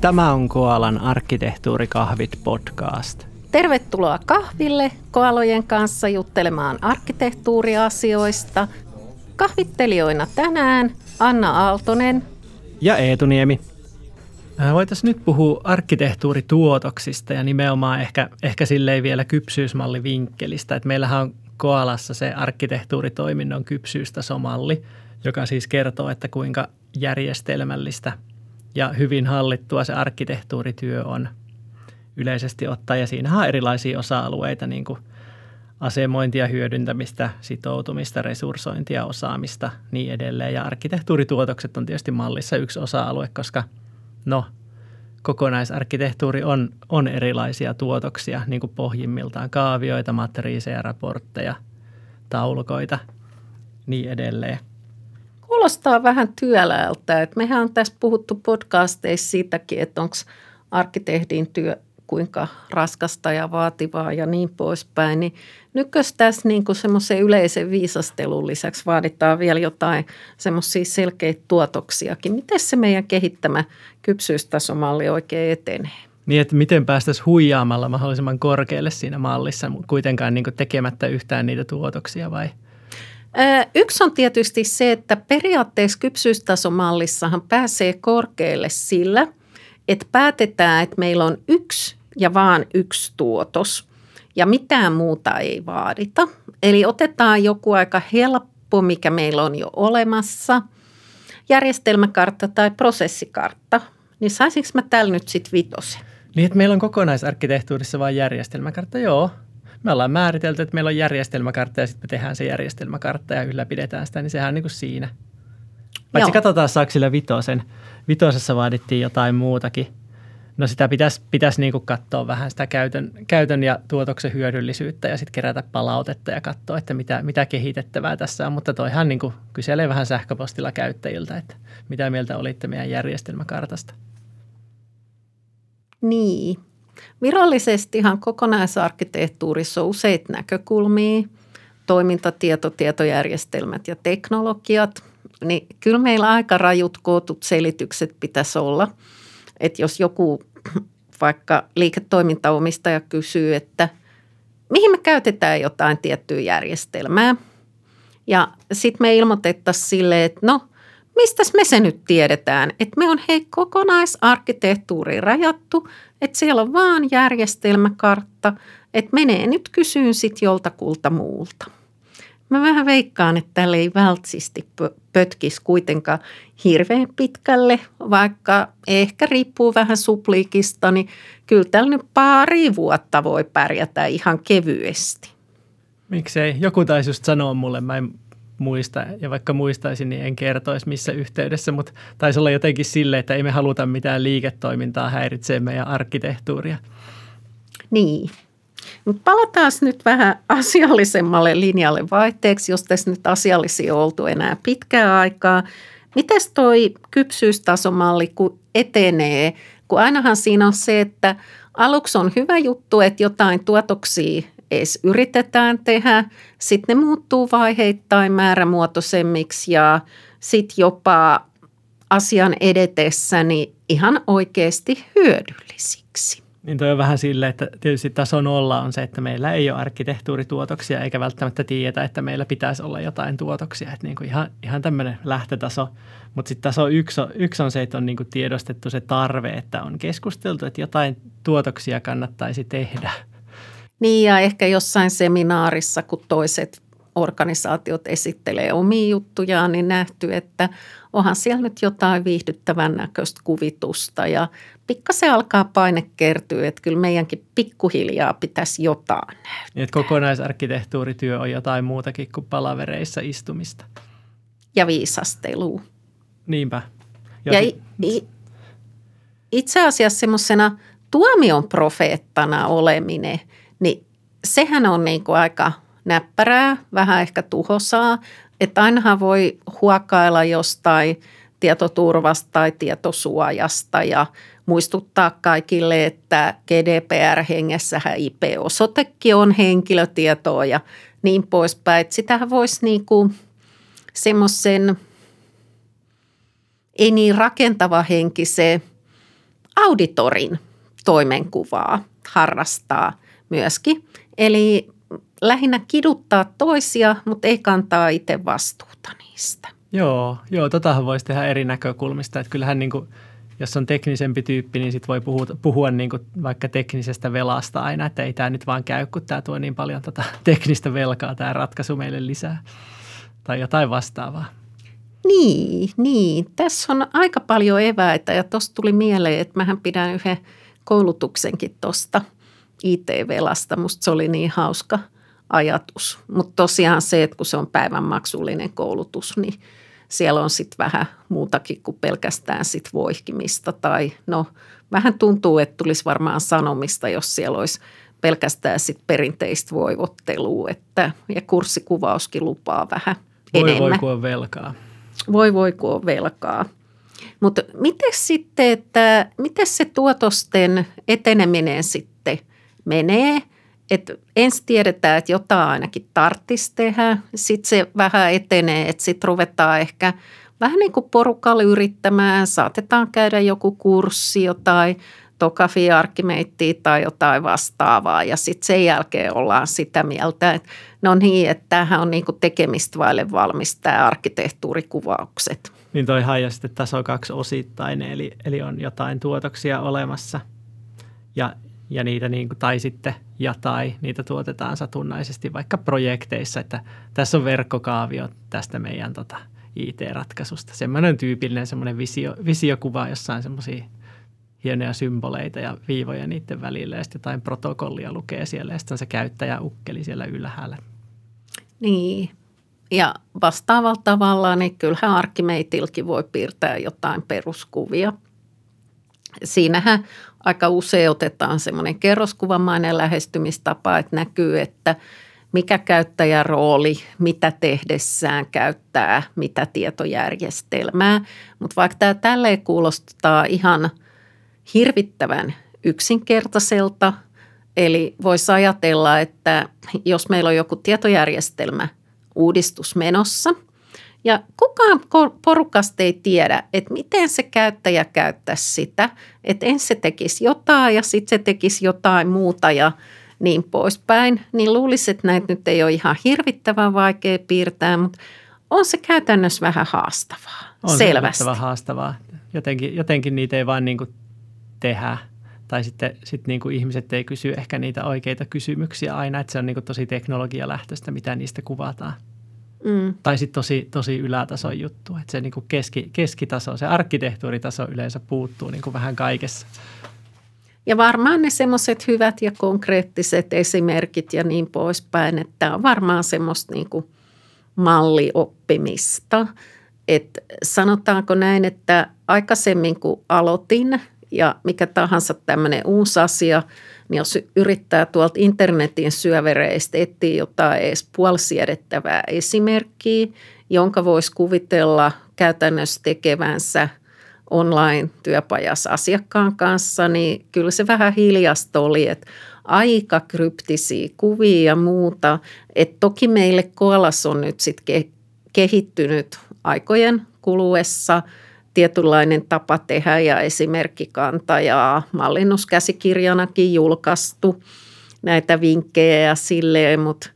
Tämä on Koalan arkkitehtuurikahvit podcast. Tervetuloa kahville Koalojen kanssa juttelemaan arkkitehtuuriasioista. Kahvittelijoina tänään Anna Aaltonen ja Eetu Niemi. Voitaisiin nyt puhua arkkitehtuurituotoksista ja nimenomaan ehkä, ehkä silleen vielä kypsyysmallivinkkelistä. Että meillähän on Koalassa se arkkitehtuuritoiminnon kypsyystasomalli, joka siis kertoo, että kuinka järjestelmällistä ja hyvin hallittua se arkkitehtuurityö on yleisesti ottaen. Ja siinähän on erilaisia osa-alueita, niin kuin asemointia, hyödyntämistä, sitoutumista, resurssointia, osaamista, niin edelleen. Ja arkkitehtuurituotokset on tietysti mallissa yksi osa-alue, koska no, kokonaisarkkitehtuuri on, on erilaisia tuotoksia, niin kuin pohjimmiltaan kaavioita, matriiseja, raportteja, taulukoita, niin edelleen. Kuulostaa vähän työläältä. että mehän on tässä puhuttu podcasteissa siitäkin, että onko arkkitehdin työ kuinka raskasta ja vaativaa ja niin poispäin. Niin nykyis tässä niin semmoisen yleisen viisastelun lisäksi vaaditaan vielä jotain semmoisia selkeitä tuotoksiakin. Miten se meidän kehittämä kypsyystasomalli oikein etenee? Niin, että miten päästäisiin huijaamalla mahdollisimman korkealle siinä mallissa, kuitenkaan niin tekemättä yhtään niitä tuotoksia vai – Yksi on tietysti se, että periaatteessa kypsyystasomallissahan pääsee korkealle sillä, että päätetään, että meillä on yksi ja vaan yksi tuotos ja mitään muuta ei vaadita. Eli otetaan joku aika helppo, mikä meillä on jo olemassa, järjestelmäkartta tai prosessikartta. Niin saisinko mä täällä nyt sitten vitosen? Niin, että meillä on kokonaisarkkitehtuurissa vain järjestelmäkartta, joo me ollaan määritelty, että meillä on järjestelmäkartta ja sitten me tehdään se järjestelmäkartta ja ylläpidetään sitä, niin sehän on niin kuin siinä. Paitsi Joo. katsotaan saako sillä vitosen. Vitosessa vaadittiin jotain muutakin. No sitä pitäisi, pitäisi niin kuin katsoa vähän sitä käytön, käytön ja tuotoksen hyödyllisyyttä ja sitten kerätä palautetta ja katsoa, että mitä, mitä kehitettävää tässä on. Mutta toihan niin kuin kyselee vähän sähköpostilla käyttäjiltä, että mitä mieltä olitte meidän järjestelmäkartasta. Niin, Virallisestihan kokonaisarkkitehtuurissa on useita näkökulmia, toimintatieto, tietojärjestelmät ja teknologiat. Niin kyllä meillä aika rajut kootut selitykset pitäisi olla. Että jos joku vaikka liiketoimintaomistaja kysyy, että mihin me käytetään jotain tiettyä järjestelmää. Ja sitten me ilmoitettaisiin sille, että no, mistä me se nyt tiedetään, että me on hei kokonaisarkkitehtuuri rajattu – että siellä on vaan järjestelmäkartta, että menee nyt kysyyn sitten joltakulta muulta. Mä vähän veikkaan, että tälle ei vältsisti pötkisi kuitenkaan hirveän pitkälle, vaikka ehkä riippuu vähän supliikista, niin kyllä tällä nyt pari vuotta voi pärjätä ihan kevyesti. Miksei? Joku taisi just sanoa mulle, mä en muista, ja vaikka muistaisin, niin en kertoisi missä yhteydessä, mutta taisi olla jotenkin sille, että ei me haluta mitään liiketoimintaa häiritsee meidän arkkitehtuuria. Niin. Mutta palataan nyt vähän asiallisemmalle linjalle vaihteeksi, jos tässä nyt asiallisia oltu enää pitkää aikaa. Miten toi kypsyystasomalli kun etenee? Kun ainahan siinä on se, että aluksi on hyvä juttu, että jotain tuotoksia edes yritetään tehdä. Sitten ne muuttuu vaiheittain määrämuotoisemmiksi ja sitten jopa asian edetessäni ihan oikeasti hyödyllisiksi. Niin toi on vähän silleen, että tietysti taso nolla on se, että meillä ei ole arkkitehtuurituotoksia eikä välttämättä tiedetä, että meillä pitäisi olla jotain tuotoksia. Että niin kuin ihan, ihan tämmöinen lähtötaso. Mutta sitten taso yksi on, yksi on se, että on niin kuin tiedostettu se tarve, että on keskusteltu, että jotain tuotoksia kannattaisi tehdä – niin ja ehkä jossain seminaarissa, kun toiset organisaatiot esittelee omia juttujaan, niin nähty, että onhan siellä nyt jotain viihdyttävän näköistä kuvitusta ja pikkasen alkaa paine kertyä, että kyllä meidänkin pikkuhiljaa pitäisi jotain näyttää. Niin, että kokonaisarkkitehtuurityö on jotain muutakin kuin palavereissa istumista. Ja viisastelu. Niinpä. Ja, ja sit... itse asiassa semmoisena tuomion profeettana oleminen – niin sehän on niin kuin aika näppärää, vähän ehkä tuhosaa, että ainahan voi huokailla jostain tietoturvasta tai tietosuojasta ja muistuttaa kaikille, että GDPR-hengessähän IP-osoitekin on henkilötietoa ja niin poispäin. Että sitähän voisi niin kuin semmoisen ei niin rakentava henkiseen auditorin toimenkuvaa harrastaa myöskin. Eli lähinnä kiduttaa toisia, mutta ei kantaa itse vastuuta niistä. Joo, joo totahan voisi tehdä eri näkökulmista. Että kyllähän niin kuin, jos on teknisempi tyyppi, niin sit voi puhua, puhua niin kuin vaikka teknisestä velasta aina, että ei tämä nyt vaan käy, kun tämä tuo niin paljon tota teknistä velkaa, tämä ratkaisu meille lisää tai jotain vastaavaa. Niin, niin. Tässä on aika paljon eväitä ja tuosta tuli mieleen, että mähän pidän yhden koulutuksenkin tuosta IT-velasta. Musta se oli niin hauska ajatus. Mutta tosiaan se, että kun se on päivän maksullinen koulutus, niin siellä on sitten vähän muutakin kuin pelkästään sit voihkimista. Tai no, vähän tuntuu, että tulisi varmaan sanomista, jos siellä olisi pelkästään sit perinteistä voivottelua. Että, ja kurssikuvauskin lupaa vähän voi, enemmän. Voi, kun on velkaa. Voi, voi, kun on velkaa. Mutta miten sitten, että miten se tuotosten eteneminen sitten menee? Että ensin tiedetään, että jotain ainakin tarttisi tehdä, sitten se vähän etenee, että sitten ruvetaan ehkä vähän niin kuin porukalla yrittämään, saatetaan käydä joku kurssi, jotain Tokafi Arkimeittiä tai jotain vastaavaa ja sitten sen jälkeen ollaan sitä mieltä, että no niin, että tämähän on niin kuin tekemistä vaille valmis tämä arkkitehtuurikuvaukset. Niin toi haija sitten taso kaksi osittain, eli, eli on jotain tuotoksia olemassa ja, ja niitä niin kuin, tai sitten ja tai niitä tuotetaan satunnaisesti vaikka projekteissa, että tässä on verkkokaavio tästä meidän tota, IT-ratkaisusta. Semmoinen tyypillinen semmoinen visio, visiokuva, jossa on semmoisia hienoja symboleita ja viivoja niiden välillä ja sitten jotain protokollia lukee siellä ja sitten se käyttäjä ukkeli siellä ylhäällä. Niin, ja vastaavalla tavalla, niin kyllähän Arkimeitilkin voi piirtää jotain peruskuvia. Siinähän aika usein otetaan semmoinen kerroskuvamainen lähestymistapa, että näkyy, että mikä käyttäjän rooli, mitä tehdessään käyttää, mitä tietojärjestelmää. Mutta vaikka tämä tälleen kuulostaa ihan hirvittävän yksinkertaiselta, eli voisi ajatella, että jos meillä on joku tietojärjestelmä uudistus menossa – ja kukaan porukasta ei tiedä, että miten se käyttäjä käyttäisi sitä. Että ensin se tekisi jotain ja sitten se tekisi jotain muuta ja niin poispäin. Niin luulisi, että näitä nyt ei ole ihan hirvittävän vaikea piirtää, mutta on se käytännössä vähän haastavaa. On selvästi. se haastavaa. Jotenkin, jotenkin niitä ei vaan niin tehdä. Tai sitten sit niin kuin ihmiset ei kysy ehkä niitä oikeita kysymyksiä aina, että se on niin kuin tosi teknologialähtöistä, mitä niistä kuvataan. Mm. Tai sitten tosi, tosi ylätason juttu, että se niinku keski, keskitaso, se arkkitehtuuritaso yleensä puuttuu niinku vähän kaikessa. Ja varmaan ne semmoiset hyvät ja konkreettiset esimerkit ja niin poispäin, että on varmaan semmoista niinku mallioppimista. Et sanotaanko näin, että aikaisemmin kun aloitin ja mikä tahansa tämmöinen uusi asia – niin jos yrittää tuolta internetin syövereistä etsiä jotain edes puolsiedettävää esimerkkiä, jonka voisi kuvitella käytännössä tekevänsä online-työpajassa asiakkaan kanssa, niin kyllä se vähän hiljasta oli, että aika kryptisiä kuvia ja muuta. Et toki meille Koalas on nyt sitten kehittynyt aikojen kuluessa – tietynlainen tapa tehdä ja esimerkkikanta ja mallinnuskäsikirjanakin julkaistu näitä vinkkejä ja silleen, mutta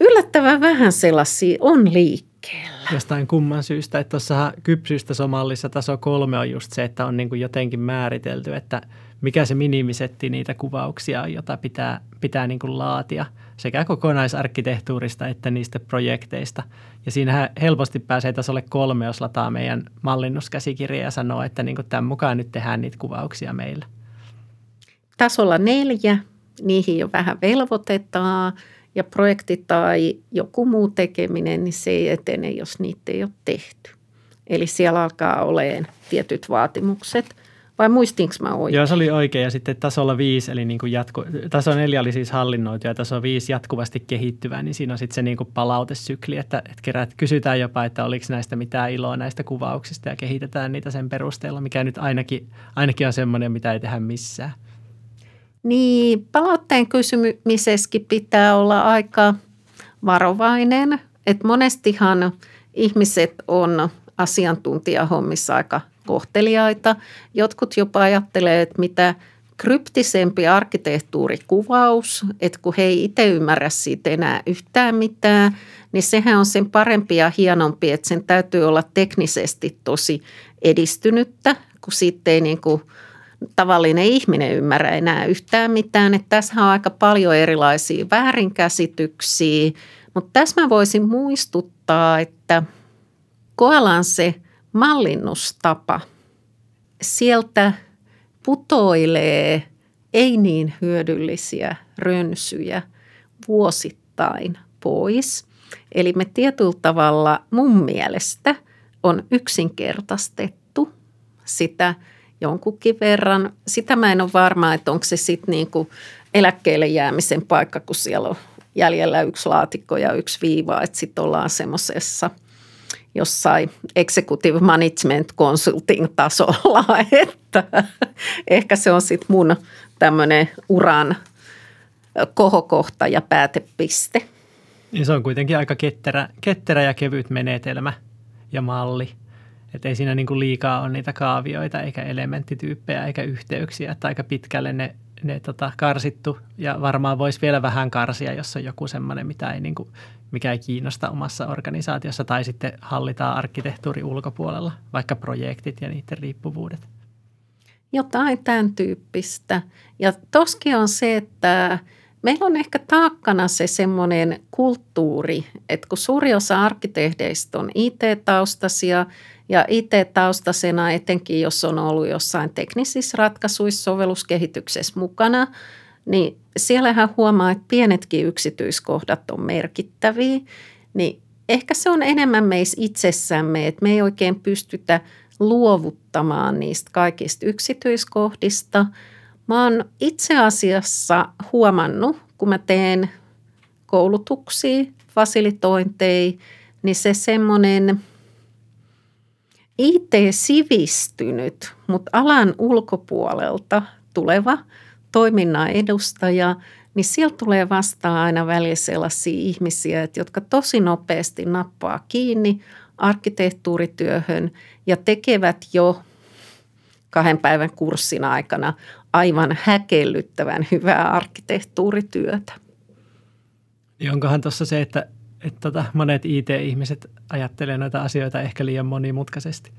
yllättävän vähän sellaisia on liikkeellä. Jostain kumman syystä, että tuossa kypsyystasomallissa taso kolme on just se, että on niin kuin jotenkin määritelty, että mikä se minimisetti niitä kuvauksia jota pitää, pitää niin kuin laatia – sekä kokonaisarkkitehtuurista että niistä projekteista. Ja siinähän helposti pääsee tasolle kolme, jos lataa meidän mallinnuskäsikirja ja sanoo, että niin kuin tämän mukaan nyt tehdään niitä kuvauksia meillä. Tasolla neljä, niihin jo vähän velvoitetaan ja projekti tai joku muu tekeminen, niin se ei etene, jos niitä ei ole tehty. Eli siellä alkaa olemaan tietyt vaatimukset – vai muistinko mä oikein? Joo, se oli oikein. Ja sitten tasolla viisi, eli niin kuin jatku, taso neljä oli siis hallinnoitu ja taso viisi jatkuvasti kehittyvä, niin siinä on sitten se niin kuin palautesykli, että, että kerät, kysytään jopa, että oliko näistä mitään iloa näistä kuvauksista ja kehitetään niitä sen perusteella, mikä nyt ainakin, ainakin on semmoinen, mitä ei tehdä missään. Niin, palautteen kysymisessäkin pitää olla aika varovainen, että monestihan ihmiset on asiantuntijahommissa aika kohteliaita. Jotkut jopa ajattelee, että mitä kryptisempi arkkitehtuurikuvaus, että kun he ei itse ymmärrä siitä enää yhtään mitään, niin sehän on sen parempi ja hienompi, että sen täytyy olla teknisesti tosi edistynyttä, kun siitä ei niin kuin tavallinen ihminen ymmärrä enää yhtään mitään. Että tässä on aika paljon erilaisia väärinkäsityksiä, mutta tässä mä voisin muistuttaa, että koalan se mallinnustapa, sieltä putoilee ei niin hyödyllisiä rönsyjä vuosittain pois. Eli me tietyllä tavalla mun mielestä on yksinkertaistettu sitä jonkunkin verran. Sitä mä en ole varma, että onko se sitten niin kuin eläkkeelle jäämisen paikka, kun siellä on jäljellä yksi laatikko ja yksi viiva, että sitten ollaan semmoisessa jossain executive management consulting tasolla, että ehkä se on sitten mun tämmöinen uran kohokohta ja päätepiste. Ja se on kuitenkin aika ketterä, ketterä ja kevyt menetelmä ja malli. Että ei siinä niin liikaa ole niitä kaavioita eikä elementtityyppejä eikä yhteyksiä, että aika pitkälle ne, ne tota, karsittu ja varmaan voisi vielä vähän karsia, jos on joku semmoinen, mitä ei, niin kuin, mikä ei kiinnosta omassa organisaatiossa tai sitten hallitaan arkkitehtuuri ulkopuolella, vaikka projektit ja niiden riippuvuudet. Jotain tämän tyyppistä. Ja toski on se, että Meillä on ehkä taakkana se semmoinen kulttuuri, että kun suuri osa arkkitehdeistä on IT-taustaisia ja IT-taustasena etenkin, jos on ollut jossain teknisissä ratkaisuissa, sovelluskehityksessä mukana, niin siellähän huomaa, että pienetkin yksityiskohdat on merkittäviä, niin ehkä se on enemmän meissä itsessämme, että me ei oikein pystytä luovuttamaan niistä kaikista yksityiskohdista – Mä oon itse asiassa huomannut, kun mä teen koulutuksia, fasilitointeja, niin se semmoinen IT-sivistynyt, mutta alan ulkopuolelta tuleva toiminnan edustaja, niin sieltä tulee vastaan aina välillä sellaisia ihmisiä, jotka tosi nopeasti nappaa kiinni arkkitehtuurityöhön ja tekevät jo kahden päivän kurssin aikana aivan häkellyttävän hyvää arkkitehtuurityötä. Niin onkohan tuossa se, että, että tota, monet IT-ihmiset ajattelee noita asioita ehkä liian monimutkaisesti?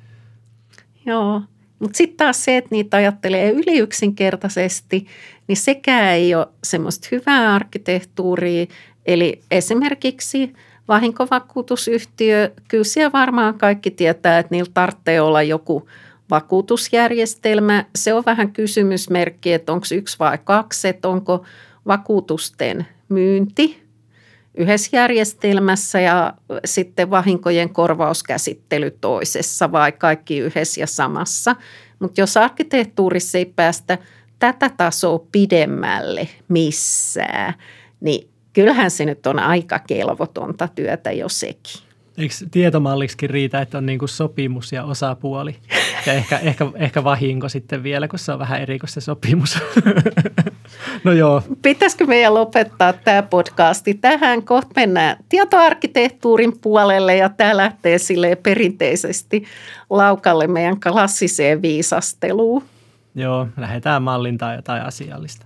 Joo, mutta sitten taas se, että niitä ajattelee yli yksinkertaisesti, niin sekään ei ole semmoista hyvää arkkitehtuuria. Eli esimerkiksi vahinkovakuutusyhtiö, kyllä siellä varmaan kaikki tietää, että niillä tarvitsee olla joku – vakuutusjärjestelmä. Se on vähän kysymysmerkki, että onko yksi vai kaksi, että onko vakuutusten myynti yhdessä järjestelmässä ja sitten vahinkojen korvauskäsittely toisessa vai kaikki yhdessä ja samassa. Mutta jos arkkitehtuurissa ei päästä tätä tasoa pidemmälle missään, niin kyllähän se nyt on aika kelvotonta työtä jo sekin. Eikö tietomalliksikin riitä, että on niin kuin sopimus ja osapuoli? Ja ehkä, ehkä, ehkä vahinko sitten vielä, kun se on vähän eri kuin se sopimus. no joo. Pitäisikö meidän lopettaa tämä podcasti tähän? Kohta mennään tietoarkkitehtuurin puolelle ja tämä lähtee sille perinteisesti laukalle meidän klassiseen viisasteluun. Joo, lähdetään mallintaan jotain asiallista.